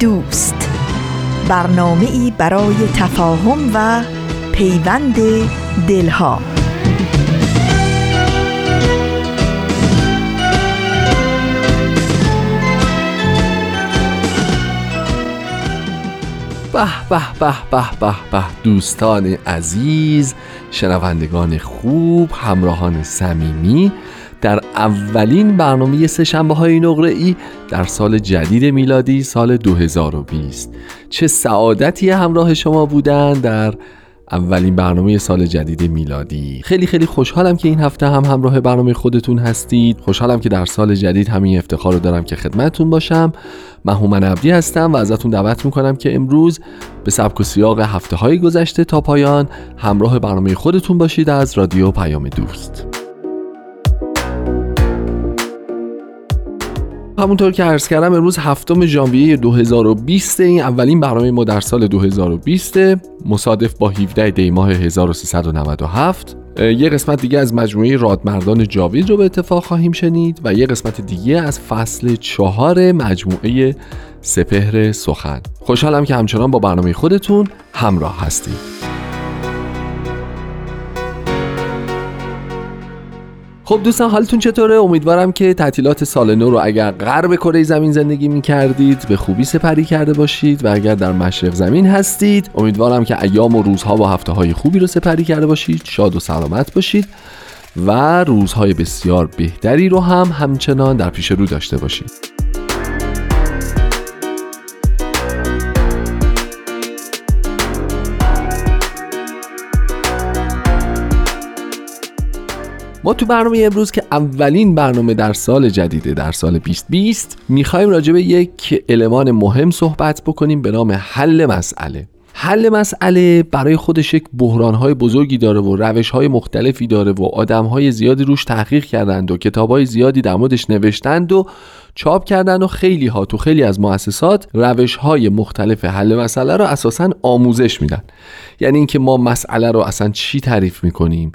دوست. برنامه ای برای تفاهم و پیوند دلها. به به به به به به. دوستان عزیز شنوندگان خوب همراهان صمیمی در اولین برنامه سه شنبه های نقره ای در سال جدید میلادی سال 2020 چه سعادتی همراه شما بودن در اولین برنامه سال جدید میلادی. خیلی خیلی خوشحالم که این هفته هم همراه برنامه خودتون هستید. خوشحالم که در سال جدید همین افتخار رو دارم که خدمتتون باشم. من هومن عبدی هستم و ازتون دعوت می‌کنم که امروز به سبک و سیاق هفته های گذشته تا پایان همراه برنامه خودتون باشید از رادیو پیام دوست. همونطور که عرض کردم امروز هفتم ژانویه 2020 این اولین برنامه ما در سال 2020 مصادف با 17 دی ماه 1397 یه قسمت دیگه از مجموعه رادمردان جاوید رو به اتفاق خواهیم شنید و یه قسمت دیگه از فصل چهار مجموعه سپهر سخن. خوشحالم که همچنان با برنامه خودتون همراه هستید. خب دوستان حالتون چطوره؟ امیدوارم که تعطیلات سال نو رو اگر غرب کره زمین زندگی می کردید به خوبی سپری کرده باشید و اگر در مشرق زمین هستید امیدوارم که ایام و روزها و هفته های خوبی رو سپری کرده باشید شاد و سلامت باشید و روزهای بسیار بهتری رو هم همچنان در پیش رو داشته باشید. ما تو برنامه امروز که اولین برنامه در سال جدیده در سال 2020 می‌خوایم راجع به یک المان مهم صحبت بکنیم به نام حل مسئله. حل مسئله برای خودش یک بحرانهای بزرگی داره و روشهای مختلفی داره و آدمهای زیادی روش تحقیق کردند و کتابهای زیادی در موردش نوشتند و چاپ کردن و خیلی ها تو خیلی از مؤسسات روش های مختلف حل مسئله رو اساسا آموزش میدن. یعنی اینکه ما مسئله رو اصلا چی تعریف می‌کنیم؟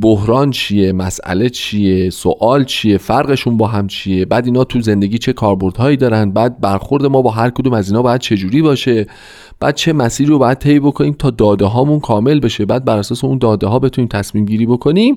بحران چیه؟ مسئله چیه؟ سوال چیه؟ فرقشون با هم چیه؟ بعد اینا تو زندگی چه کاربردهایی دارن؟ بعد برخورد ما با هر کدوم از اینا باید چه جوری باشه؟ بعد چه مسیری رو باید طی بکنیم تا داده هامون کامل بشه؟ بعد بر اساس اون داده ها بتونیم تصمیم گیری بکنیم؟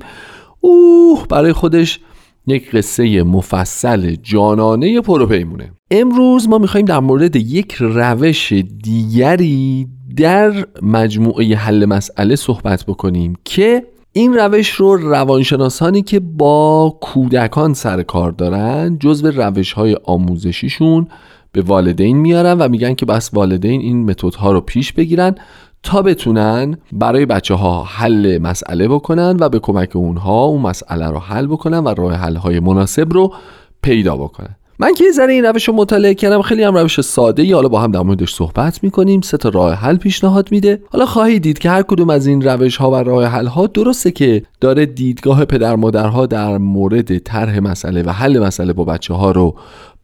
اوه برای خودش یک قصه مفصل جانانه پروپیمونه. امروز ما می‌خوایم در مورد یک روش دیگری در مجموعه حل مسئله صحبت بکنیم که این روش رو روانشناسانی که با کودکان سر کار دارن جزو روش های آموزشیشون به والدین میارن و میگن که بس والدین این متد ها رو پیش بگیرن تا بتونن برای بچه ها حل مسئله بکنن و به کمک اونها اون مسئله رو حل بکنن و راه حل های مناسب رو پیدا بکنن. من که یه ذره این روش رو مطالعه کردم خیلی هم روش ساده ای. حالا با هم در موردش صحبت می‌کنیم. سه تا راه حل پیشنهاد میده. حالا خواهید دید که هر کدوم از این روش ها و راه حل ها درسته که داره دیدگاه پدر مادرها در مورد طرح مسئله و حل مسئله با بچه ها رو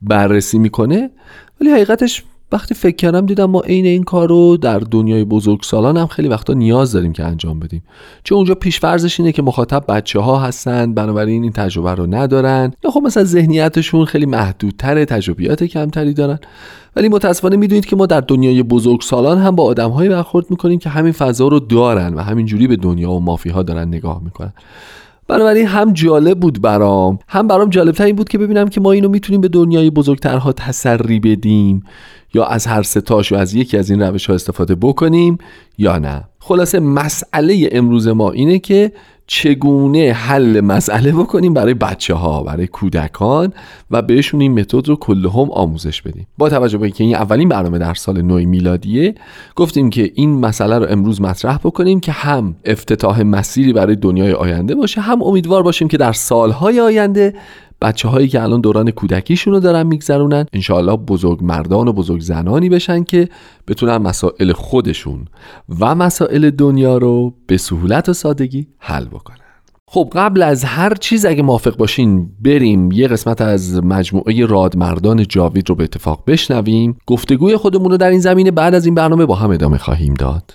بررسی می‌کنه ولی حقیقتش وقتی فکر کردم دیدم ما عین این کار رو در دنیای بزرگسالان هم خیلی وقتا نیاز داریم که انجام بدیم. چون اونجا پیشفرزش اینه که مخاطب بچه ها هستن بنابراین این تجربه رو ندارن. یا خب مثلا ذهنیتشون خیلی محدودتر تجربیات کمتری دارن. ولی متاسفانه می‌دونید که ما در دنیای بزرگسالان هم با آدمهایی برخورد می‌کنیم که همین فضا رو دارن و همینجوری به دنیا و مافی ها دارن نگاه می‌کنن. بنابراین هم جالب بود برام. هم برام جالب این بود که ببینم که ما اینو می‌تونیم به دنیای بزرگترها تسری بدیم یا از هر ستاش و از یکی از این روش ها استفاده بکنیم یا نه. خلاصه مسئله امروز ما اینه که چگونه حل مسئله بکنیم برای بچه ها برای کودکان و بهشون این متد رو کلهم آموزش بدیم. با توجه به اینکه این اولین برنامه در سال نو میلادیه گفتیم که این مسئله رو امروز مطرح بکنیم که هم افتتاح مسیری برای دنیای آینده باشه هم امیدوار باشیم که در سالهای آینده بچه هایی که الان دوران کودکیشون رو دارن میگذرونن انشاءالله بزرگ مردان و بزرگ زنانی بشن که بتونن مسائل خودشون و مسائل دنیا رو به سهولت و سادگی حل بکنن. خب قبل از هر چیز اگه موافق باشین بریم یه قسمت از مجموعه رادمردان جاوید رو به اتفاق بشنویم. گفتگوی خودمون رو در این زمینه بعد از این برنامه با هم ادامه خواهیم داد.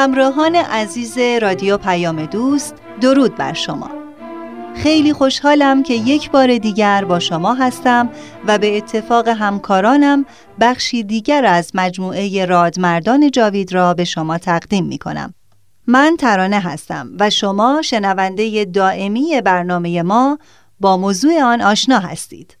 همراهان عزیز رادیو پیام دوست درود بر شما خیلی خوشحالم که یک بار دیگر با شما هستم و به اتفاق همکارانم بخشی دیگر از مجموعه رادمردان جاوید را به شما تقدیم می کنم. من ترانه هستم و شما شنونده دائمی برنامه ما با موضوع آن آشنا هستید.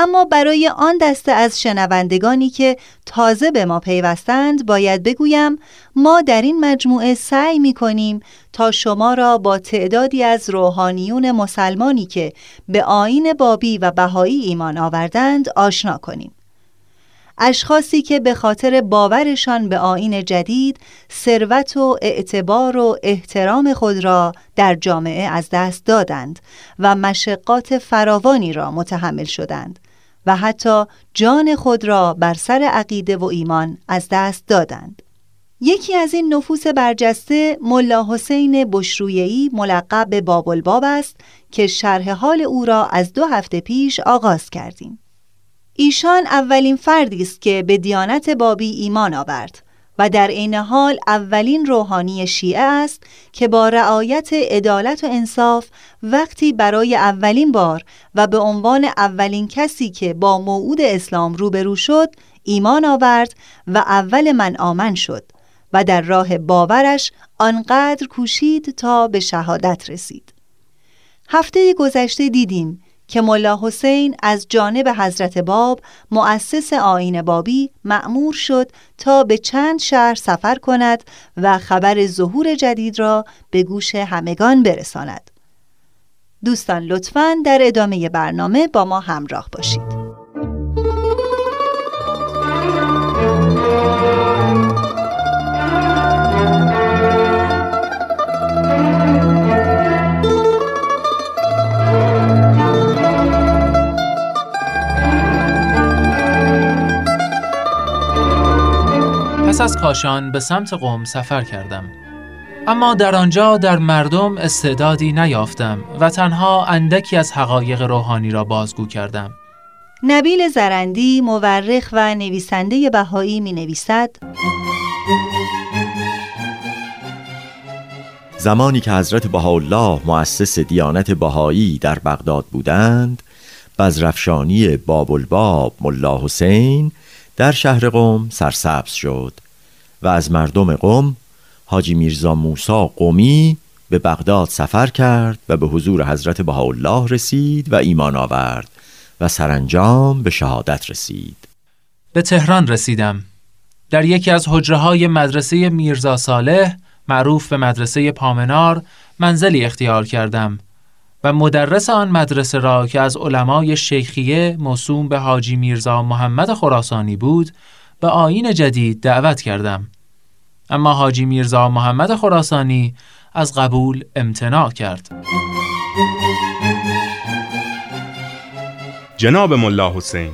اما برای آن دسته از شنوندگانی که تازه به ما پیوستند باید بگویم ما در این مجموعه سعی می کنیم تا شما را با تعدادی از روحانیون مسلمانی که به آین بابی و بهایی ایمان آوردند آشنا کنیم. اشخاصی که به خاطر باورشان به آین جدید ثروت و اعتبار و احترام خود را در جامعه از دست دادند و مشقات فراوانی را متحمل شدند و حتی جان خود را بر سر عقیده و ایمان از دست دادند. یکی از این نفوس برجسته ملا حسین بشرویهی ملقب به باب است که شرح حال او را از دو هفته پیش آغاز کردیم. ایشان اولین فردی است که به دیانت بابی ایمان آورد و در عین حال اولین روحانی شیعه است که با رعایت عدالت و انصاف وقتی برای اولین بار و به عنوان اولین کسی که با موعود اسلام روبرو شد ایمان آورد و اول من آمن شد و در راه باورش آنقدر کوشید تا به شهادت رسید. هفته گذشته دیدیم که ملا حسین از جانب حضرت باب مؤسس آین بابی مأمور شد تا به چند شهر سفر کند و خبر ظهور جدید را به گوش همگان برساند. دوستان لطفاً در ادامه برنامه با ما همراه باشید. پس از کاشان به سمت قوم سفر کردم. اما در آنجا در مردم استعدادی نیافتم و تنها اندکی از حقایق روحانی را بازگو کردم. نبیل زرندی مورخ و نویسنده بهایی می نویسد زمانی که حضرت بهاءالله مؤسس دیانت بهایی در بغداد بودند بزرفشانی باب الباب ملا حسین در شهر قم سرسبز شد. و از مردم قم حاجی میرزا موسا قومی به بغداد سفر کرد و به حضور حضرت بهاءالله رسید و ایمان آورد و سرانجام به شهادت رسید. به تهران رسیدم. در یکی از حجره های مدرسه میرزا صالح معروف به مدرسه پامنار منزلی اختیار کردم و مدرس آن مدرسه را که از علمای شیخیه موسوم به حاجی میرزا محمد خراسانی بود به آین جدید دعوت کردم. اما حاجی میرزا محمد خراسانی از قبول امتناع کرد. جناب ملا حسین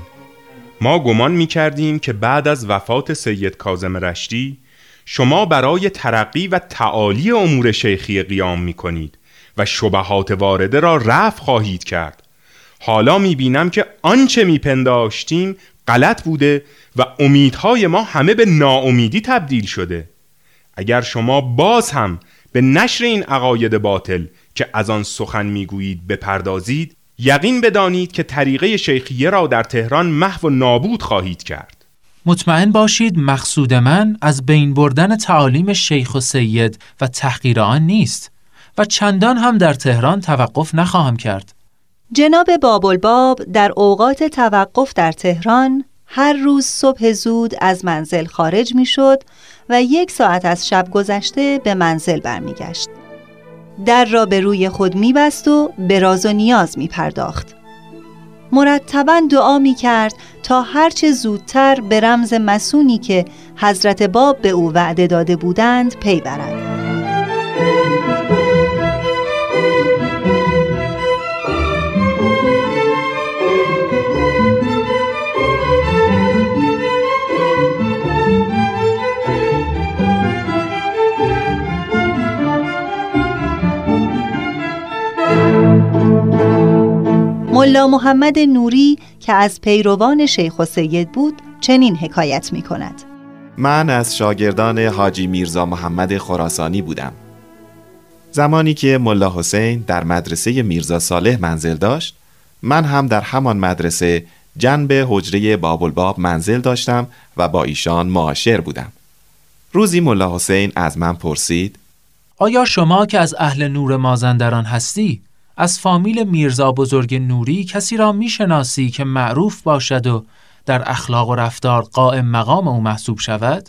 ما گمان می کردیم که بعد از وفات سید کازم رشتی شما برای ترقی و تعالی امور شیخی قیام می کنید و شبهات وارده را رفع خواهید کرد. حالا می بینم که آنچه می پنداشتیم غلط بوده و امیدهای ما همه به ناامیدی تبدیل شده. اگر شما باز هم به نشر این عقاید باطل که از آن سخن می‌گویید بپردازید یقین بدانید که طریقه شیخیه را در تهران محو و نابود خواهید کرد. مطمئن باشید مقصود من از بین بردن تعالیم شیخ و سید و تحقیر آن نیست و چندان هم در تهران توقف نخواهم کرد. جناب بابالباب در اوقات توقف در تهران هر روز صبح زود از منزل خارج می شد و یک ساعت از شب گذشته به منزل برمیگشت. در را به روی خود می بست و به راز و نیاز می پرداخت. مرتبا دعا می کرد تا هرچه زودتر به رمز مسونی که حضرت باب به او وعده داده بودند پی برد. ملا محمد نوری که از پیروان شیخ و سید بود چنین حکایت می کند من از شاگردان حاجی میرزا محمد خراسانی بودم. زمانی که ملا حسین در مدرسه میرزا صالح منزل داشت من هم در همان مدرسه جنب حجره بابالباب منزل داشتم و با ایشان معاشر بودم. روزی ملا حسین از من پرسید آیا شما که از اهل نور مازندران هستی از فامیل میرزا بزرگ نوری کسی را می‌شناسی که معروف باشد و در اخلاق و رفتار قائم مقام او محسوب شود؟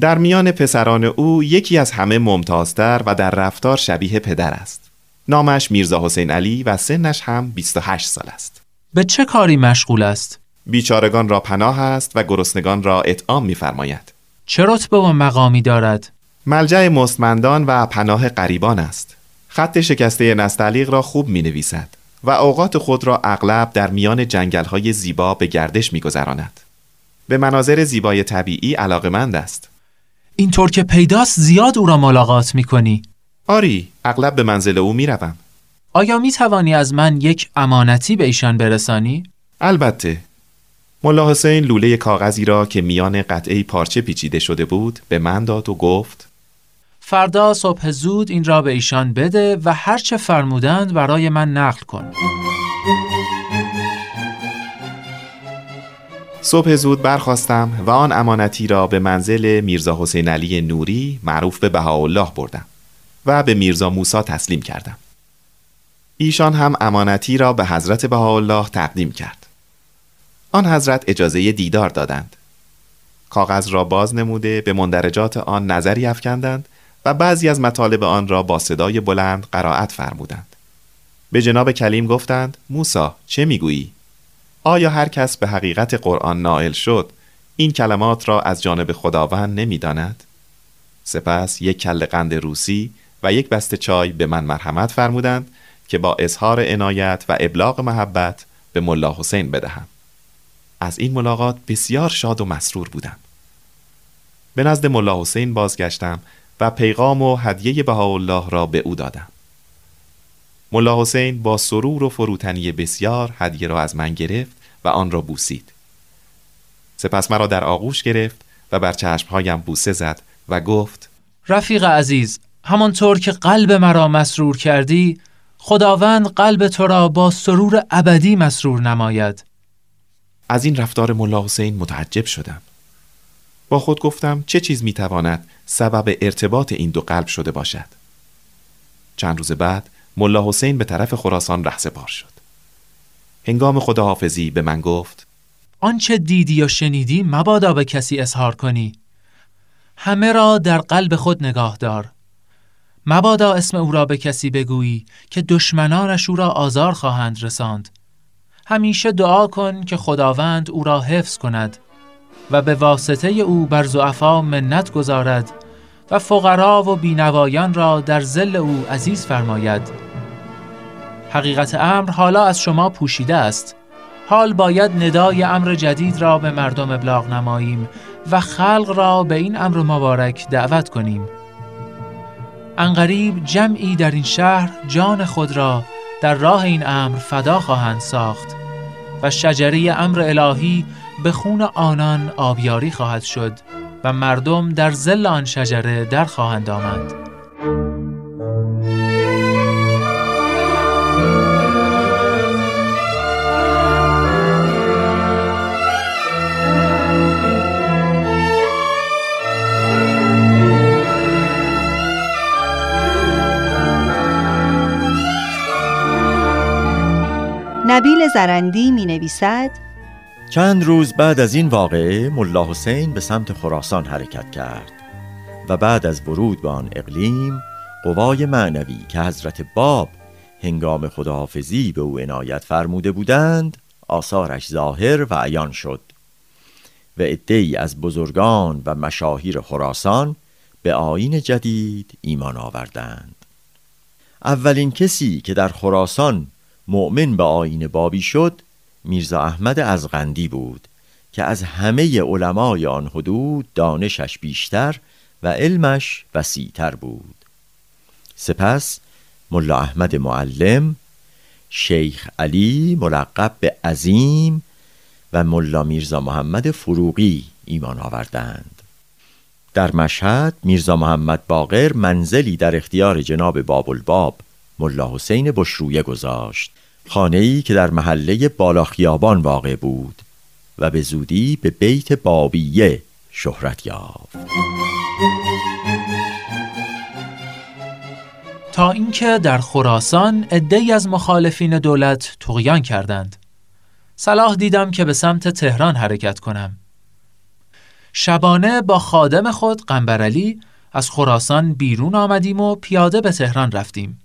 در میان پسران او یکی از همه ممتازتر و در رفتار شبیه پدر است. نامش میرزا حسین علی و سنش هم 28 سال است. به چه کاری مشغول است؟ بیچارگان را پناه است و گرسنگان را اطعام میفرماید. چه رتبه و مقامی دارد؟ ملجع مستمندان و پناه غریبان است. خط شکسته نستعلیق را خوب می نویسد و اوقات خود را اغلب در میان جنگل های زیبا به گردش می گذراند. به مناظر زیبای طبیعی علاقمند است. اینطور که پیداست زیاد او را ملاقات می کنی. آری، اغلب به منزل او می روم. آیا می توانی از من یک امانتی به ایشان برسانی؟ البته. ملا حسین لوله کاغذی را که میان قطعه پارچه پیچیده شده بود به من داد و گفت فردا صبح زود این را به ایشان بده و هرچه فرمودند برای من نقل کن. صبح زود برخواستم و آن امانتی را به منزل میرزا حسین علی نوری معروف به بهاءالله بردم و به میرزا موسا تسلیم کردم. ایشان هم امانتی را به حضرت بهاءالله تقدیم کرد. آن حضرت اجازه دیدار دادند. کاغذ را باز نموده به مندرجات آن نظری افکندند و بعضی از مطالب آن را با صدای بلند قرائت فرمودند. به جناب کلیم گفتند موسا چه می‌گویی؟ آیا هر کس به حقیقت قرآن نائل شد این کلمات را از جانب خداوند نمی‌داند؟ سپس یک کل قند روسی و یک بسته چای به من مرحمت فرمودند که با اظهار عنایت و ابلاغ محبت به ملا حسین بدهم. از این ملاقات بسیار شاد و مسرور بودم. به نزد ملا حسین بازگشتم و پیغام و هدیه بهاءالله را به او دادم. ملا حسین با سرور و فروتنی بسیار هدیه را از من گرفت و آن را بوسید. سپس مرا در آغوش گرفت و بر چشمهایم بوسه زد و گفت رفیق عزیز همانطور که قلب مرا مسرور کردی خداوند قلب تو را با سرور ابدی مسرور نماید. از این رفتار ملا حسین متعجب شدم. با خود گفتم چه چیز می‌تواند سبب ارتباط این دو قلب شده باشد. چند روز بعد ملا حسین به طرف خراسان رهسپار شد. هنگام خداحافظی به من گفت آنچه دیدی و شنیدی مبادا به کسی اظهار کنی. همه را در قلب خود نگاه دار. مبادا اسم او را به کسی بگویی که دشمنانش او را آزار خواهند رساند. همیشه دعا کن که خداوند او را حفظ کند. و به واسطه او بر زعفا منت گذارد و فقرا و بینوایان را در زل او عزیز فرماید. حقیقت امر حالا از شما پوشیده است. حال باید ندای امر جدید را به مردم ابلاغ نماییم و خلق را به این امر مبارک دعوت کنیم. انقریب جمعی در این شهر جان خود را در راه این امر فدا خواهند ساخت و شجره امر الهی به خون آنان آبیاری خواهد شد و مردم در زل آن شجره در خواهند آمد. نبیل زرندی می نویسد چند روز بعد از این واقعه ملا حسین به سمت خراسان حرکت کرد و بعد از ورود به آن اقلیم قوای معنوی که حضرت باب هنگام خداحافظی به او عنایت فرموده بودند آثارش ظاهر و عیان شد و عدهای از بزرگان و مشاهیر خراسان به آین جدید ایمان آوردند. اولین کسی که در خراسان مؤمن به آین بابی شد میرزا احمد از غندی بود که از همه علمای آن حدود دانشش بیشتر و علمش وسیعتر بود. سپس ملا احمد معلم شیخ علی ملقب به عظیم و ملا میرزا محمد فروغی ایمان آوردند. در مشهد میرزا محمد باقر منزلی در اختیار جناب باب الباب ملا حسین بشرویه گذاشت. خانه ای که در محله بالاخیابان واقع بود و به زودی به بیت بابیه شهرت یافت. تا اینکه در خراسان عدهای از مخالفین دولت تقیان کردند. صلاح دیدم که به سمت تهران حرکت کنم. شبانه با خادم خود قنبرعلی از خراسان بیرون آمدیم و پیاده به تهران رفتیم.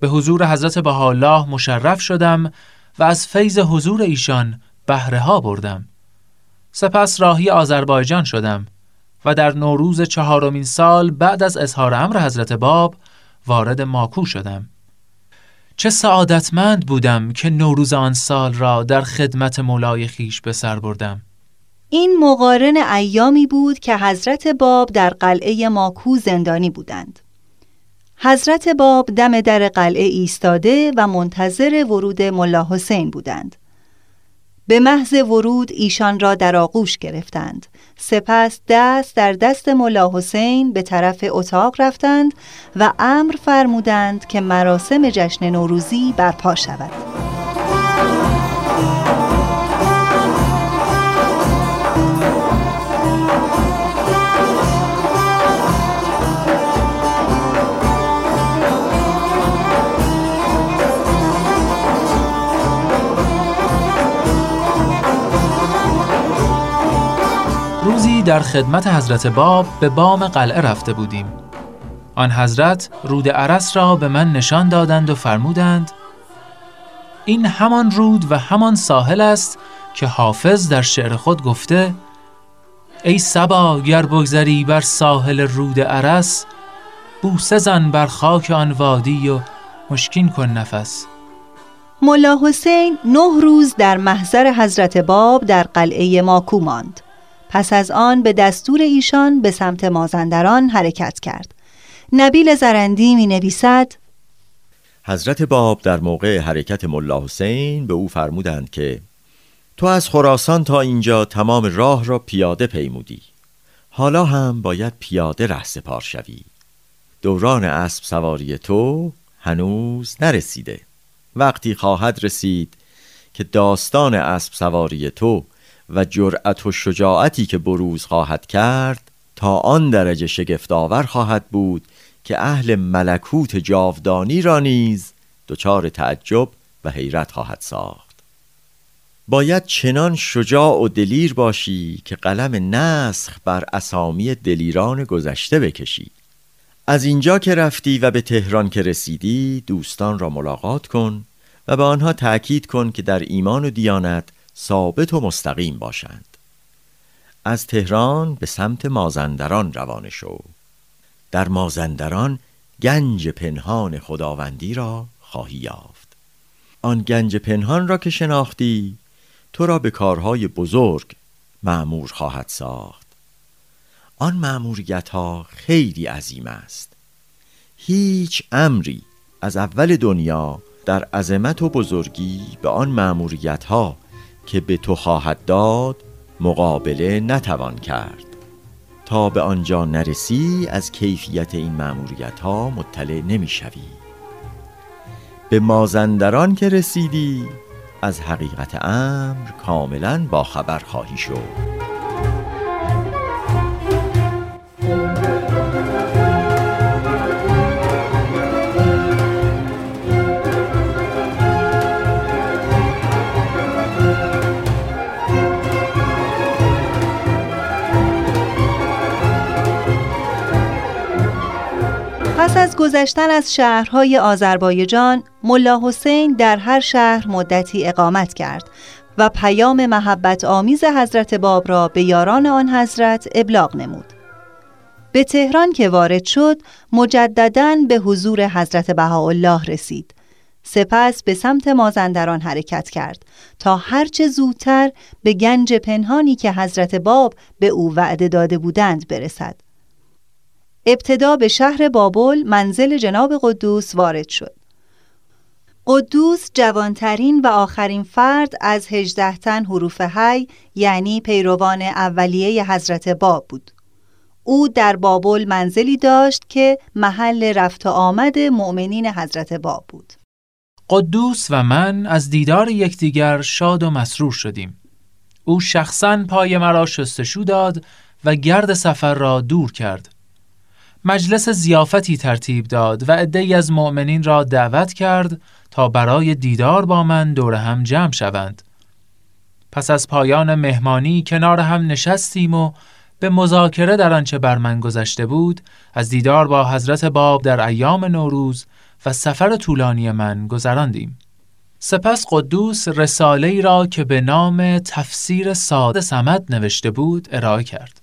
به حضور حضرت بهاءالله مشرف شدم و از فیض حضور ایشان بهره ها بردم. سپس راهی آذربایجان شدم و در نوروز چهارمین سال بعد از اظهار امر حضرت باب وارد ماکو شدم. چه سعادتمند بودم که نوروز آن سال را در خدمت مولای خیش به سر بردم. این مقارن ایامی بود که حضرت باب در قلعه ماکو زندانی بودند. حضرت باب دم در قلعه ایستاده و منتظر ورود ملا حسین بودند. به محض ورود ایشان را در آغوش گرفتند. سپس دست در دست ملا حسین به طرف اتاق رفتند و امر فرمودند که مراسم جشن نوروزی برپا شود. در خدمت حضرت باب به بام قلعه رفته بودیم. آن حضرت رود عرس را به من نشان دادند و فرمودند این همان رود و همان ساحل است که حافظ در شعر خود گفته ای سبا گر بگذری بر ساحل رود عرس بوسه زن بر خاک آن وادی و مشکین کن نفس. ملا حسین نه روز در محضر حضرت باب در قلعه ماکو ماند. پس از آن به دستور ایشان به سمت مازندران حرکت کرد. نبیل زرندی می نویسد حضرت باب در موقع حرکت ملا حسین به او فرمودند که تو از خراسان تا اینجا تمام راه را پیاده پیمودی. حالا هم باید پیاده ره سپار شوی. دوران اسب سواری تو هنوز نرسیده. وقتی خواهد رسید که داستان اسب سواری تو و جرأت و شجاعتی که بروز خواهد کرد تا آن درجه شگفتآور خواهد بود که اهل ملکوت جاودانی را نیز دچار تعجب و حیرت خواهد ساخت. باید چنان شجاع و دلیر باشی که قلم نسخ بر اسامی دلیران گذشته بکشی. از اینجا که رفتی و به تهران که رسیدی دوستان را ملاقات کن و به آنها تأکید کن که در ایمان و دیانت ثابت و مستقیم باشند. از تهران به سمت مازندران روانه شو. در مازندران گنج پنهان خداوندی را خواهی یافت. آن گنج پنهان را که شناختی تو را به کارهای بزرگ معمور خواهد ساخت. آن معموریت ها خیلی عظیم است. هیچ امری از اول دنیا در عظمت و بزرگی به آن معموریت ها که به تو خواهد داد مقابله نتوان کرد تا به آنجا نرسی از کیفیت این معموریت ها مطلع نمی شوی. به مازندران که رسیدی از حقیقت امر کاملا با خبر خواهی شد از گذشتن از شهرهای آذربایجان ملا حسین در هر شهر مدتی اقامت کرد و پیام محبت آمیز حضرت باب را به یاران آن حضرت ابلاغ نمود. به تهران که وارد شد مجددا به حضور حضرت بهاءالله رسید. سپس به سمت مازندران حرکت کرد تا هرچه زودتر به گنج پنهانی که حضرت باب به او وعده داده بودند برسد. ابتدا به شهر بابل منزل جناب قدوس وارد شد. قدوس جوانترین و آخرین فرد از هجده تن حروف هی یعنی پیروان اولیه حضرت باب بود. او در بابل منزلی داشت که محل رفت و آمد مؤمنین حضرت باب بود. قدوس و من از دیدار یکدیگر شاد و مسرور شدیم. او شخصا پای مرا شستشو داد و گرد سفر را دور کرد. مجلس زیافتی ترتیب داد و عدهای از مؤمنین را دعوت کرد تا برای دیدار با من دور هم جمع شوند. پس از پایان مهمانی کنار هم نشستیم و به مذاکره در آنچه بر من گذشته بود از دیدار با حضرت باب در ایام نوروز و سفر طولانی من گذراندیم. سپس قدوس رساله ای را که به نام تفسیر ساده سمد نوشته بود ارائه کرد.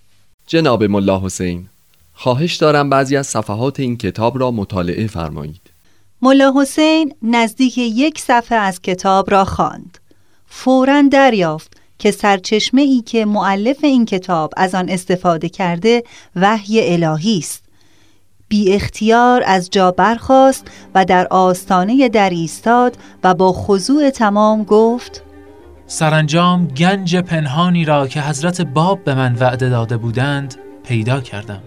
جناب ملا حسین خواهش دارم بعضی از صفحات این کتاب را مطالعه فرمایید. ملا حسین نزدیک یک صفحه از کتاب را خواند. فورا دریافت که سرچشمه ای که معلف این کتاب از آن استفاده کرده وحی الهی است. بی اختیار از جا برخاست و در آستانه در ایستاد و با خضوع تمام گفت سرانجام گنج پنهانی را که حضرت باب به من وعده داده بودند پیدا کردم.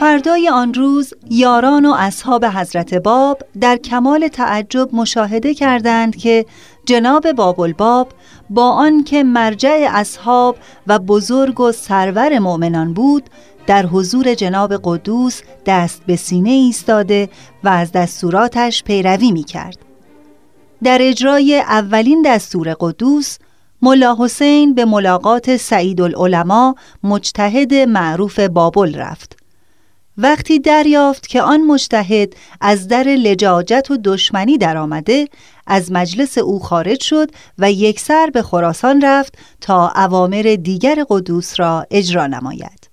فردای آن روز یاران و اصحاب حضرت باب در کمال تعجب مشاهده کردند که جناب باب الباب با آنکه مرجع اصحاب و بزرگ و سرور مؤمنان بود در حضور جناب قدوس دست به سینه ایستاده و از دستوراتش پیروی می کرد. در اجرای اولین دستور قدوس ملا حسین به ملاقات سعید العلماء مجتهد معروف بابل رفت وقتی دریافت که آن مجتهد از در لجاجت و دشمنی درآمده از مجلس او خارج شد و یکسر به خراسان رفت تا اوامر دیگر قدوس را اجرا نماید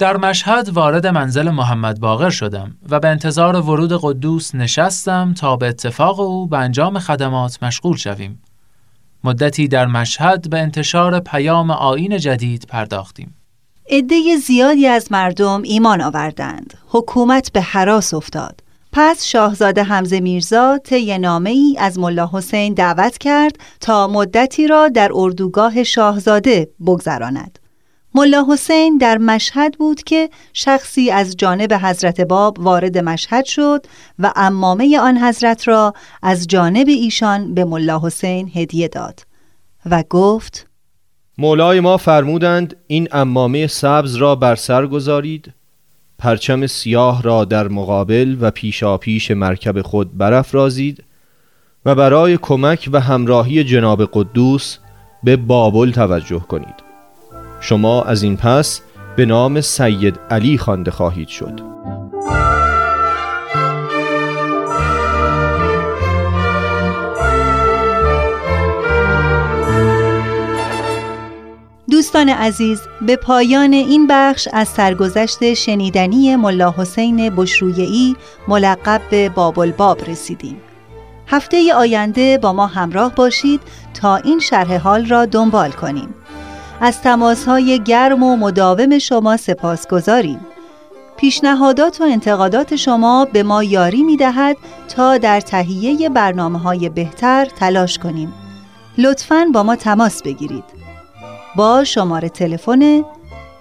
در مشهد وارد منزل محمد باقر شدم و به انتظار ورود قدوس نشستم تا به اتفاق او به انجام خدمات مشغول شویم. مدتی در مشهد به انتشار پیام آین جدید پرداختیم. عده زیادی از مردم ایمان آوردند. حکومت به حراس افتاد. پس شاهزاده حمزه میرزا طی نامه ای از ملا حسین دعوت کرد تا مدتی را در اردوگاه شاهزاده بگذراند. ملا حسین در مشهد بود که شخصی از جانب حضرت باب وارد مشهد شد و امامه آن حضرت را از جانب ایشان به ملا حسین هدیه داد و گفت مولای ما فرمودند این امامه سبز را بر سر گذارید پرچم سیاه را در مقابل و پیشاپیش مرکب خود برافرازید و برای کمک و همراهی جناب قدوس به بابل توجه کنید. شما از این پس به نام سید علی خوانده خواهید شد. دوستان عزیز به پایان این بخش از سرگذشت شنیدنی ملا حسین بشرویعی ملقب به بابل باب رسیدیم. هفته آینده با ما همراه باشید تا این شرح حال را دنبال کنیم. از تماسهای گرم و مداوم شما سپاس گذاریم. پیشنهادات و انتقادات شما به ما یاری می دهد تا در تهیه برنامه های بهتر تلاش کنیم. لطفاً با ما تماس بگیرید. با شماره تلفن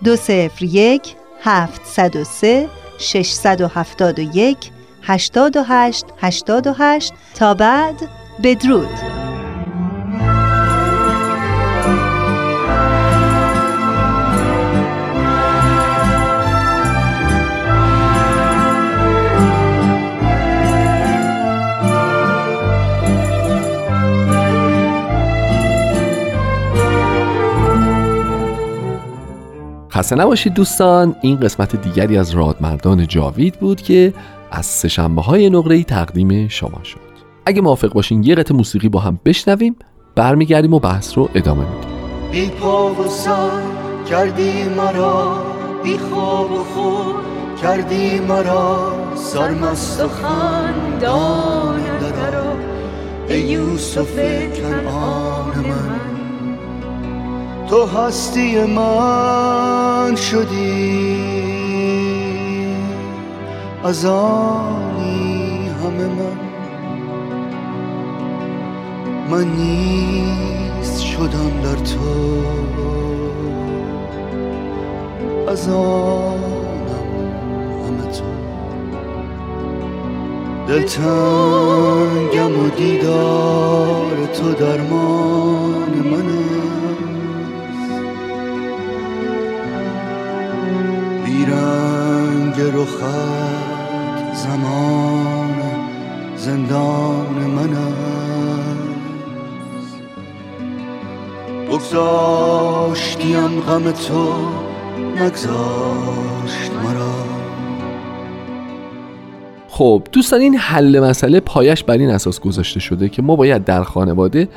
201 703 671 828 828 تا بعد بدرود. خسته نباشید دوستان. این قسمت دیگری از رادمردان جاوید بود که از سهشنبه های نقره تقدیم شما شد. اگه موافق باشین یه قطع موسیقی با هم بشنویم برمیگردیم و بحث رو ادامه میدیم. بی پا و کردی مرا بی خواب و خوب کردی مرا. سرمست و خندان درا ای یوسف کنعان. تو هستی من شدی. از آنی همه من. من نیست شدم در تو. از آنم همه تو. دلتنگم و دیدار تو درمان منه. رخت زمان زندان من است. بگذاشتیم غم تو نگذاشت مرا. خب دوستان این حل مسئله پایش بر این اساس گذاشته شده که ما باید در خانواده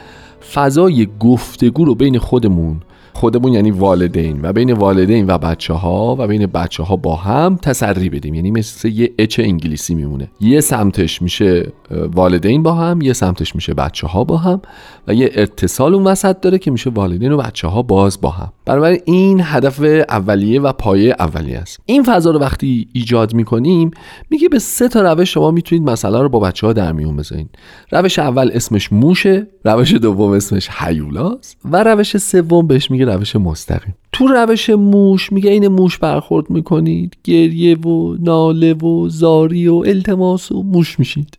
فضای گفتگو رو بین خودمون خودمون یعنی والدین و بین والدین و بچه ها و بین بچه ها با هم تسری بدیم. یعنی مثل یه اچ انگلیسی میمونه. یه سمتش میشه والدین با هم یه سمتش میشه بچه ها با هم و یه اتصال اون وسط داره که میشه والدین و بچه ها باز با هم. بنابراین این هدف اولیه و پایه اولیه است. این فضا رو وقتی ایجاد می‌کنیم میگه به سه تا روش شما می‌تونید مسئله رو با بچه ها در میون بذارین. روش اول اسمش موشه روش دوم اسمش حیولاست و روش سوم بهش میگه روش مستقیم. تو روش موش میگه این موش برخورد می‌کنید گریه و ناله و زاری و التماس و موش میشید.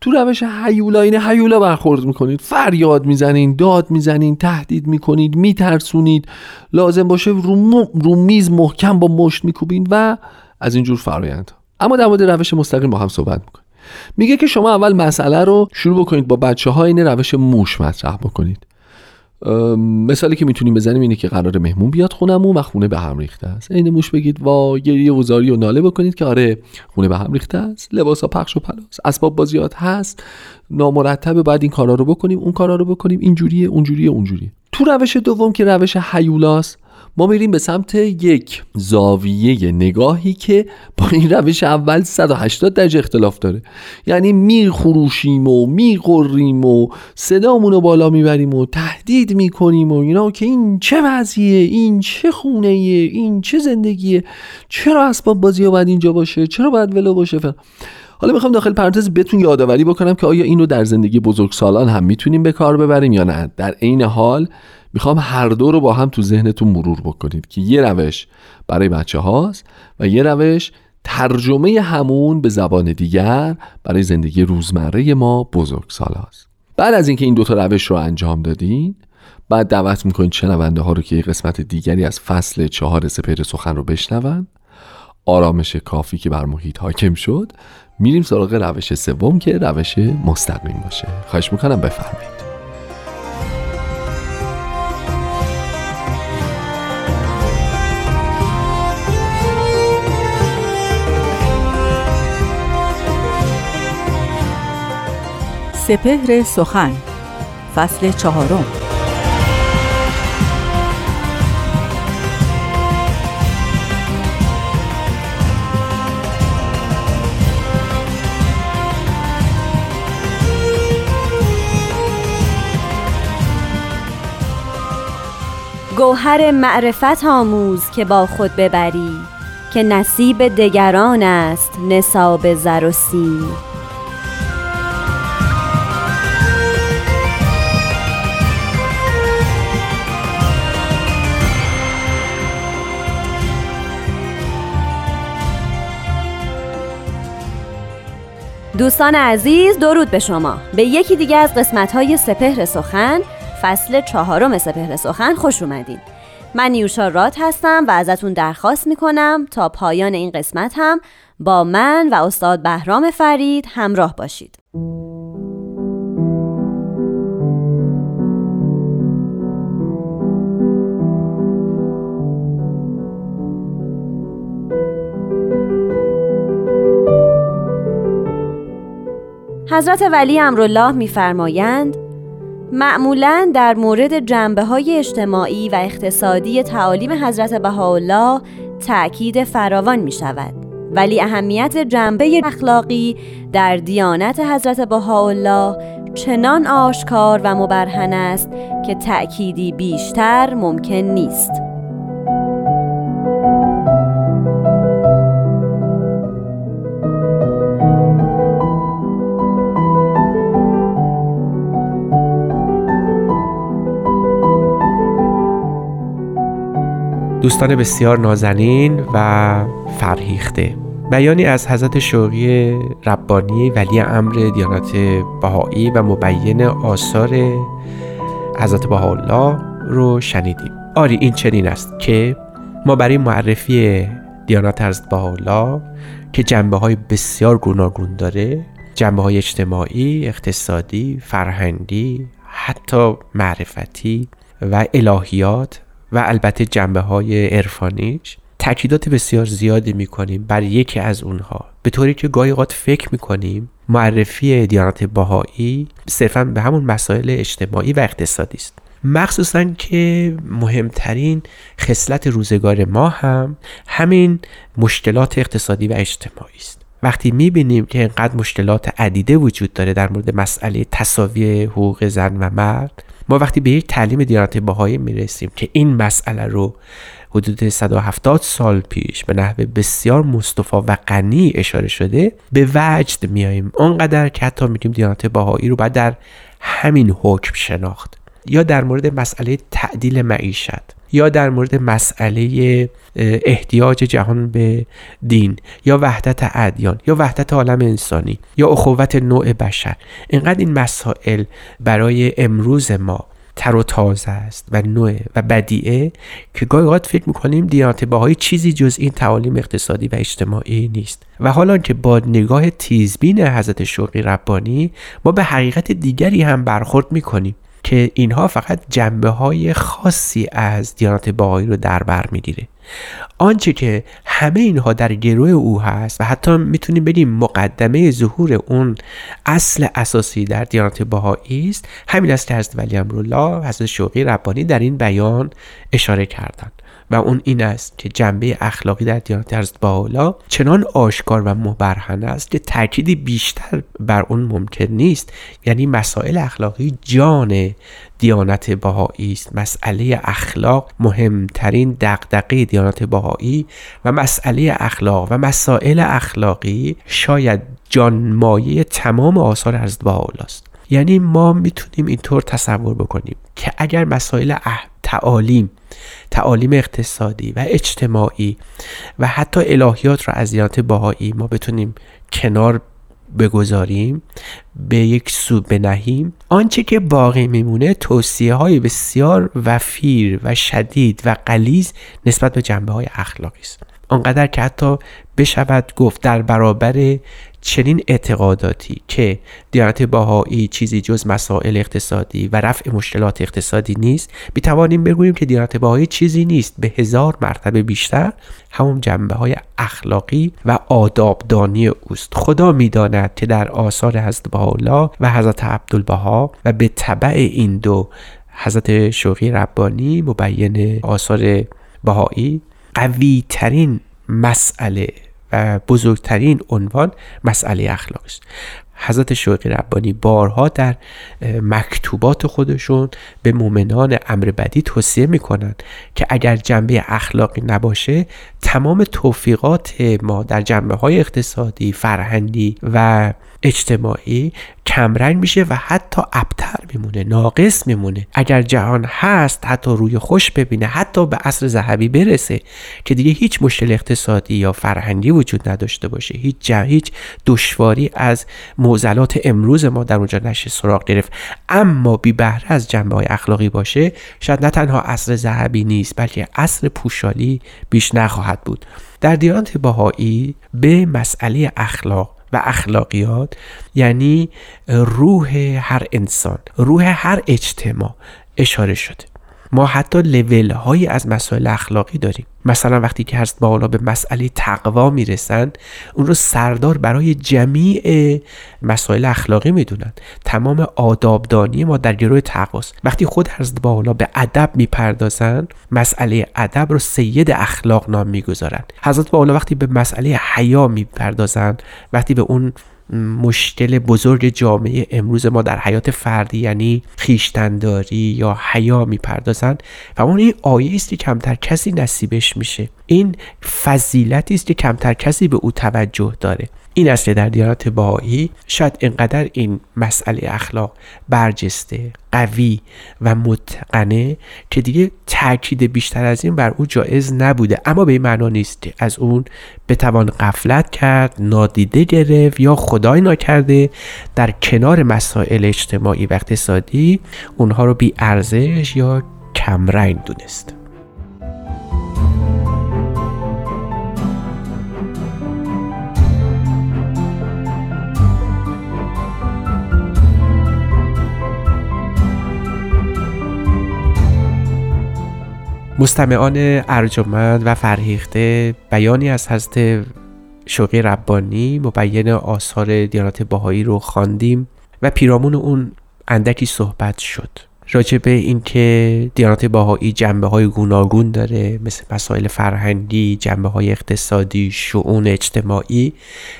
تو روش حیولا این حیولا برخورد می‌کنید. فریاد می‌زنین داد می‌زنین تهدید می‌کنید میترسونید. لازم باشه رو, رو میز محکم با مشت میکوبین و از اینجور فرایند. اما در مورد روش مستقیم با هم صحبت می‌کنیم. میگه که شما اول مسئله رو شروع بکنید با بچه ها این روش موش مطرح بکنید. مثالی که می‌تونیم بزنیم اینه که قرار مهمون بیاد خونمون و خونه به هم ریخته است. عین موش بگید وا گریه و زاری و ناله بکنید که آره خونه به هم ریخته است. لباسا پخش و پلاس. اسباب بازیات هست. نامرتبه بعد این کارا رو بکنیم اون کارا رو بکنیم. اینجوریه اونجوریه اونجوریه. تو روش دوم که روش حیولاست ما میریم به سمت یک زاویه نگاهی که با این روش اول 180 درجه اختلاف داره. یعنی میخروشیم و میقریم و صدامون بالا می‌بریم و تهدید می‌کنیم و اینا که این چه وضعیه این چه خونه این چه زندگیه چرا اسباب بازی باید اینجا باشه چرا باید ولو باشه؟ فر... حالا می‌خوام داخل پرانتز بهتون یادآوری بکنم که آیا اینو در زندگی بزرگسالان هم می‌تونیم به کار ببریم یا نه. در عین حال می‌خوام هر دو رو با هم تو ذهنتون مرور بکنید که یه روش برای بچه هاست و یه روش ترجمه همون به زبان دیگر برای زندگی روزمره ما بزرگ سال هست. بعد از اینکه این دوتا روش رو انجام دادین بعد دعوت می‌کنید شنونده ها رو که یه قسمت دیگری از فصل چهار سپیر سخن رو بشنون. آرامش کافی که بر محیط حاکم شد. میریم سراغ روش سوم که روش مستقیم باشه. خواهش می‌کنم بفرمایید. سپهر سخن فصل چهارم. گوهر معرفت آموز که با خود ببری که نصیب دگران است نصاب زر و سیم. دوستان عزیز درود به شما. به یکی دیگه از قسمت های سپهر سخن فصل چهارم سپهر سخن خوش اومدین. من نیوشا رات هستم و ازتون درخواست می‌کنم تا پایان این قسمت هم با من و استاد بهرام فرید همراه باشید. حضرت ولی امرالله میفرمایند معمولا در مورد جنبه های اجتماعی و اقتصادی تعالیم حضرت بهاءالله تأکید فراوان می شود ولی اهمیت جنبه اخلاقی در دیانت حضرت بهاءالله چنان آشکار و مبرهن است که تأکیدی بیشتر ممکن نیست. دوستان بسیار نازنین و فرهیخته. بیانی از حضرت شوقی ربانی ولی امر دیانت بهایی و مبین آثار حضرت بهاءالله رو شنیدیم. آری این چنین است که ما برای معرفی دیانت حضرت بهاءالله که جنبه های بسیار گوناگون داره جنبه های اجتماعی، اقتصادی، فرهنگی، حتی معرفتی و الهیات و البته جنبه های عرفانیش تاکیدات بسیار زیادی می‌کنیم بر یکی از اونها. به طوری که گاهی اوقات فکر می‌کنیم معرفی دیانت باهایی صرفا به همون مسائل اجتماعی و اقتصادی است. مخصوصا که مهمترین خصلت روزگار ما هم همین مشکلات اقتصادی و اجتماعی است. وقتی می‌بینیم که اینقدر مشکلات عدیده وجود داره در مورد مسئله تصاوی حقوق زن و مرد ما وقتی به یک تعلیم دیانت باهایی می‌رسیم که این مسئله رو حدود 170 سال پیش به نحو بسیار مصطفی و غنی اشاره شده به وجد میاییم اونقدر که حتی میگیم دیانت باهایی رو بعد در همین حکم شناخت. یا در مورد مسئله تعدیل معیشت یا در مورد مسئله احتیاج جهان به دین یا وحدت ادیان یا وحدت عالم انسانی یا اخوت نوع بشر. اینقدر این مسائل برای امروز ما تر و تازه است و نوع و بدیعه که گاهی اوقات فکر می‌کنیم دیانت باهایی چیزی جز این تعالیم اقتصادی و اجتماعی نیست. و حالا که با نگاه تیزبین حضرت شوقی ربانی ما به حقیقت دیگری هم برخورد می‌کنیم که اینها فقط جنبه های خاصی از دیانت باهایی رو در بر می‌گیره. آنچه که همه اینها در گروه او هست و حتی می‌تونیم بگیم مقدمه ظهور اون اصل اساسی در دیانت باهایی است همین است که حضرت ولی امرالله حضرت شوقی ربانی در این بیان اشاره کردند. و اون این است که جنبه اخلاقی در دیانت حضرت بهاءالله چنان آشکار و مبرهن است که تأکیدی بیشتر بر اون ممکن نیست. یعنی مسائل اخلاقی جان دیانت بهایی است. مسئله اخلاق مهمترین دغدغه دیانت بهایی و مسئله اخلاق و مسائل اخلاقی شاید جانمایه تمام آثار حضرت بهاءالله است. یعنی ما می‌تونیم اینطور تصور بکنیم که اگر مسائل تعالیم تعالیم اقتصادی و اجتماعی و حتی الهیات را از دیانت باهایی ما بتونیم کنار بگذاریم به یک سو بنهیم. آنچه که باقی میمونه توصیه های بسیار وفیر و شدید و قلیز نسبت به جنبه های اخلاقی است. آنقدر که حتی بشود گفت در برابر چنین اعتقاداتی که دیانت باهایی چیزی جز مسائل اقتصادی و رفع مشکلات اقتصادی نیست می توانیم بگوییم که دیانت باهایی چیزی نیست. به هزار مرتبه بیشتر همون جنبه های اخلاقی و آدابدانی اوست. خدا می‌داند که در آثار حضرت بهاءالله و حضرت عبدالبها و به طبع این دو حضرت شوقی ربانی مبین آثار بهایی قوی ترین مسئله بزرگترین عنوان مسئله اخلاق است حضرت شوقی ربانی بارها در مکتوبات خودشون به مؤمنان امر بدی توصیه می‌کنند که اگر جنبه اخلاقی نباشه تمام توفیقات ما در جنبه های اقتصادی فرهنگی و اجتماعی کمرنگ میشه و حتی ابتر میمونه ناقص میمونه. اگر جهان هست حتی روی خوش ببینه حتی به عصر ذهبی برسه که دیگه هیچ مشکل اقتصادی یا فرهنگی وجود نداشته باشه. هیچ هیچ دشواری از معضلات امروز ما در اونجا نشه سراغ گرفت. اما بی بهره از جنبه های اخلاقی باشه شاید نه تنها عصر ذهبی نیست بلکه عصر پوشالی بیش نخواهد بود. در دیانت باهایی به مسئله اخلاق و اخلاقیات یعنی روح هر انسان روح هر اجتماع اشاره شده. ما حتی لول هایی از مسائل اخلاقی داریم. مثلا وقتی که هست بالا به مسئله تقوا می‌رسند اون رو سردار برای جمیع مسائل اخلاقی می‌دونن. تمام آدابدانی ما در گروه تقواست. وقتی خود حضرت بالا به ادب می‌پردازند مسئله ادب رو سید اخلاق نام می‌گذارند حضرت بالا وقتی به مسئله حیا می‌پردازند وقتی به اون مشکل بزرگ جامعه امروز ما در حیات فردی یعنی خیشتنداری یا حیا می‌پردازند و اون این آیه است که کمتر کسی نصیبش میشه. این فضیلتی است که کمتر کسی به او توجه داره. این است که در دیانت بهایی شاید انقدر این مسئله اخلاق برجسته قوی و متقنه که دیگه تاکید بیشتر از این بر او جایز نبوده. اما به این معنا نیست که از اون بتوان قفلت کرد نادیده گرفت یا خدای ناکرده. در کنار مسائل اجتماعی و اقتصادی اونها رو بی ارزش یا کمرنگ دونست. مستمعان ارجمند و فرهیخته بیانی از حضرت شوقی ربانی مبین آثار دیانت باهایی رو خواندیم و پیرامون اون اندکی صحبت شد. راجع به اینکه دیانت باهایی جنبه های گوناگون داره مثل مسائل فرهنگی جنبه های اقتصادی شعون اجتماعی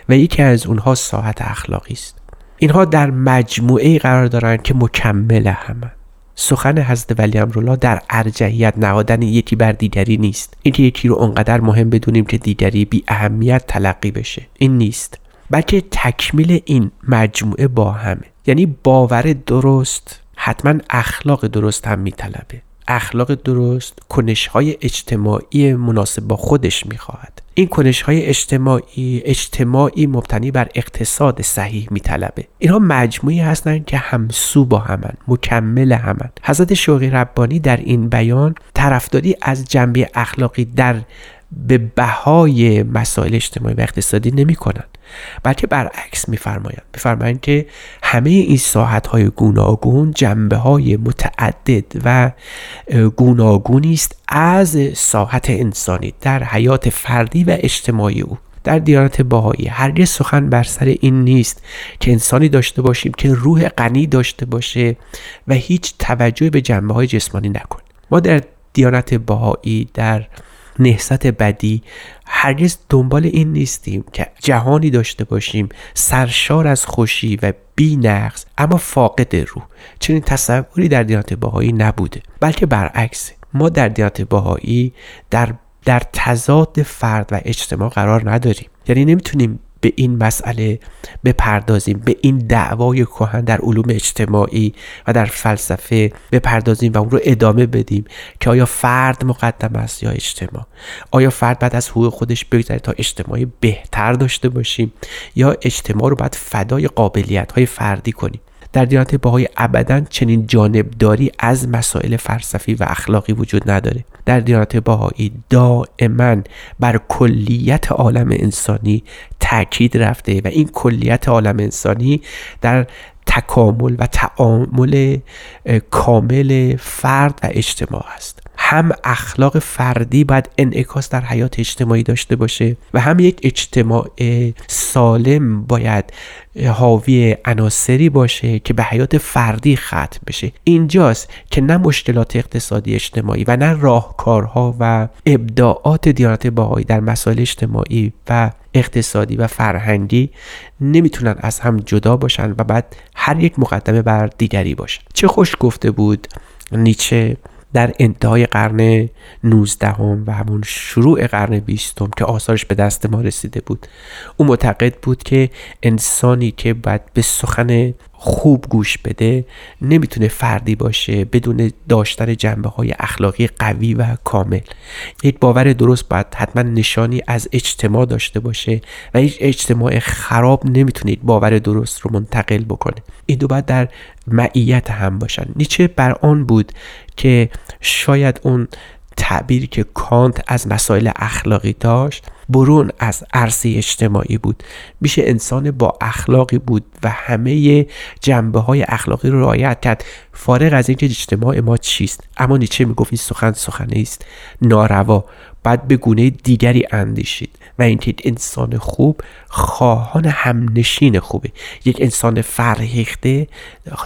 و یکی از اونها ساحت اخلاقی است. اینها در مجموعه قرار دارند که مکمل همه سخن حضرت ولی امرالله در ارجحیت نهادن یکی بر دیگری نیست. اینکه یکی رو اونقدر مهم بدونیم که دیگری بی اهمیت تلقی بشه. این نیست. بلکه تکمیل این مجموعه با همه. یعنی باور درست حتما اخلاق درست هم میطلبه. اخلاق درست کنش های اجتماعی مناسب با خودش می‌خواهد. این کنش های اجتماعی اجتماعی مبتنی بر اقتصاد صحیح میطلبه. اینها مجموعی هستند که همسو با همن مکمل همن. حضرت شوقی ربانی در این بیان طرفداری از جنبه اخلاقی در به بهای مسائل اجتماعی و اقتصادی نمی کنند بلکه برعکس میفرمایند. میفرمایند که همه این ساحت های گوناگون جنبه های متعدد و گوناگونی است از ساحت انسانی در حیات فردی و اجتماعی او. در دیانت باهایی هرگز سخن بر سر این نیست که انسانی داشته باشیم که روح غنی داشته باشه و هیچ توجه به جنبه های جسمانی نکنه ما در دیانت باهایی در نهست بدی هرگز دنبال این نیستیم که جهانی داشته باشیم سرشار از خوشی و بی نقص اما فاقد روح. چنین تصوری در دیانت باهایی نبوده بلکه برعکس ما در دیانت باهایی در در تضاد فرد و اجتماع قرار نداریم. یعنی نمی‌تونیم به این مسئله بپردازیم به این دعوای کهن در علوم اجتماعی و در فلسفه بپردازیم و اون رو ادامه بدیم که آیا فرد مقدم است یا اجتماع؟ آیا فرد بعد از حقوق خودش بگذره تا اجتماعی بهتر داشته باشیم؟ یا اجتماع رو باید فدای قابلیت های فردی کنیم؟ در دیانت باهای ابدا چنین جانبداری از مسائل فلسفی و اخلاقی وجود نداره. در دیانت بهایی دائما بر کلیت عالم انسانی تاکید رفته و این کلیت عالم انسانی در تکامل و تعامل کامل فرد و اجتماع است. هم اخلاق فردی باید انعکاس در حیات اجتماعی داشته باشه و هم یک اجتماع سالم باید حاوی عناصری باشه که به حیات فردی ختم بشه. اینجاست که نه مشکلات اقتصادی اجتماعی و نه راهکارها و ابداعات دیانت باهایی در مسائل اجتماعی و اقتصادی و فرهنگی نمی‌تونن از هم جدا باشن و بعد هر یک مقدمه بر دیگری باشن. چه خوش گفته بود نیچه در انتهای قرن 19 و همون شروع قرن 20 که آثارش به دست ما رسیده بود. او معتقد بود که انسانی که باید به سخن خوب گوش بده نمی‌تونه فردی باشه بدون داشتن جنبه های اخلاقی قوی و کامل. یک باور درست باید حتما نشانی از اجتماع داشته باشه و هیچ اجتماع خراب نمی‌تونه باور درست رو منتقل بکنه. این دو باید در معیت هم باشن. نیچه بر آن بود که شاید اون تعبیری که کانت از مسائل اخلاقی داشت برون از عرصه اجتماعی بود. میشه انسان با اخلاقی بود و همه جنبه های اخلاقی رو رعایت کرد. فارغ از اینکه اجتماع ما چیست اما نیچه می‌گفت این سخن سخنی است ناروا بعد به گونه دیگری اندیشید و اینکه انسان خوب خواهان همنشین خوبه. یک انسان فرهیخته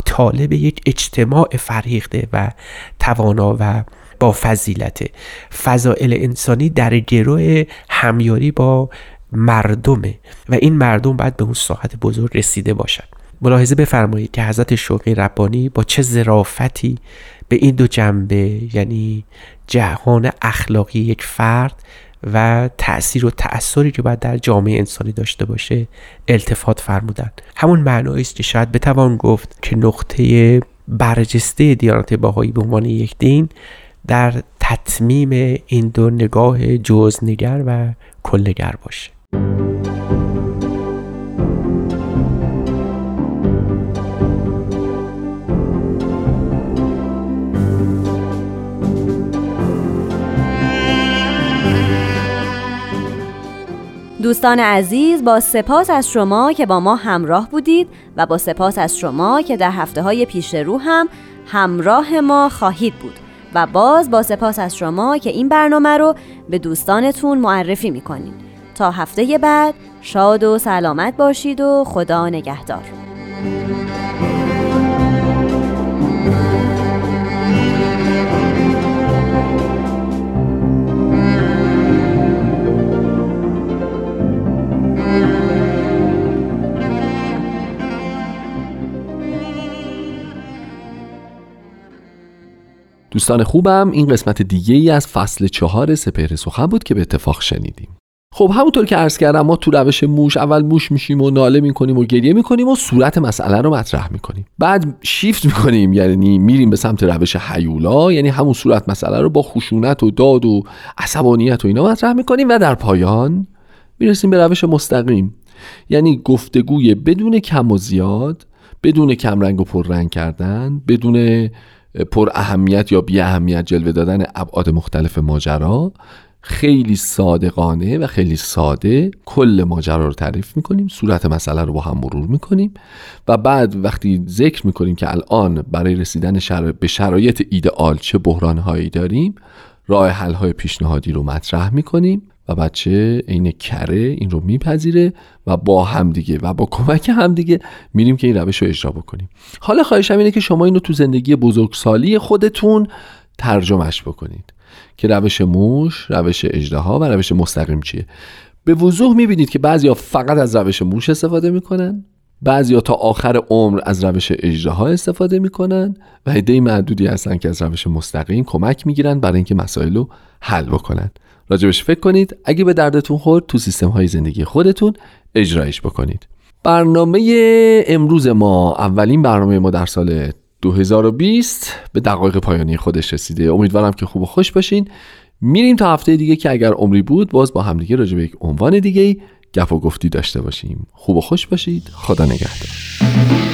طالب یک اجتماع فرهیخته و توانا و با فضیلت. فضائل انسانی در گروه همیاری با مردمه و این مردم باید به اون ساحت بزرگ رسیده باشد ملاحظه بفرمایید که حضرت شوقی ربانی با چه ظرافتی به این دو جنبه یعنی جهان اخلاقی یک فرد و تأثیر و تأثیری که باید در جامعه انسانی داشته باشه التفات فرمودن همون معنایی است که شاید بتوان گفت که نقطه برجسته دیانت باهایی به عنوان یک دین در تطمیم این دو نگاه جزنگر و کلنگر باشه. دوستان عزیز با سپاس از شما که با ما همراه بودید و با سپاس از شما که در هفته های پیش رو هم همراه ما خواهید بود. و باز با سپاس از شما که این برنامه رو به دوستانتون معرفی می‌کنید تا هفته بعد شاد و سلامت باشید و خدا نگهدار. دوستان خوبم این قسمت دیگه ای از فصل چهار سپهر سخن بود که به اتفاق شنیدیم. خب همونطور که عرض کردم ما تو روش موش اول موش میشیم و ناله می‌کنیم و گریه می‌کنیم و صورت مسئله رو مطرح می‌کنیم. بعد شیفت می‌کنیم یعنی میریم به سمت روش حیولا یعنی همون صورت مسئله رو با خشونت و داد و عصبانیت و اینا مطرح می‌کنیم و در پایان می‌رسیم به روش مستقیم. یعنی گفتگوی بدون کم و زیاد بدون کم رنگ و پر رنگ کردن بدون پر اهمیت یا بی اهمیت جلوه دادن ابعاد مختلف ماجرا خیلی صادقانه و خیلی ساده کل ماجرا رو تعریف می‌کنیم صورت مسئله رو با هم مرور می‌کنیم و بعد وقتی ذکر می‌کنیم که الان برای رسیدن شر... به شرایط ایدئال چه بحرانهایی داریم راه حل های پیشنهادی رو مطرح می‌کنیم و بچه عین کره این رو میپذیره و با همدیگه و با کمک همدیگه میریم که این روش رو اجرا بکنیم. حالا خواهشم اینه که شما اینو تو زندگی بزرگسالی خودتون ترجمهش بکنید که روش موش، روش اجدها و روش مستقیم چیه. به وضوح می‌بینید که بعضیا فقط از روش موش استفاده می‌کنن بعضیا تا آخر عمر از روش اجدها استفاده می‌کنن و عده معدودی هستن که از روش مستقیم کمک می‌گیرن برای اینکه مسائل رو حل بکنن. راجبش فکر کنید. اگه به دردتون خورد تو سیستم های زندگی خودتون اجرایش بکنید. برنامه امروز ما اولین برنامه ما در سال 2020 به دقایق پایانی خودش رسیده. امیدوارم که خوب و خوش باشین. میریم تا هفته دیگه که اگر عمری بود باز با همدیگه راجع به یک عنوان دیگه گپ و گفتی داشته باشیم. خوب و خوش باشید. خدا نگهدار.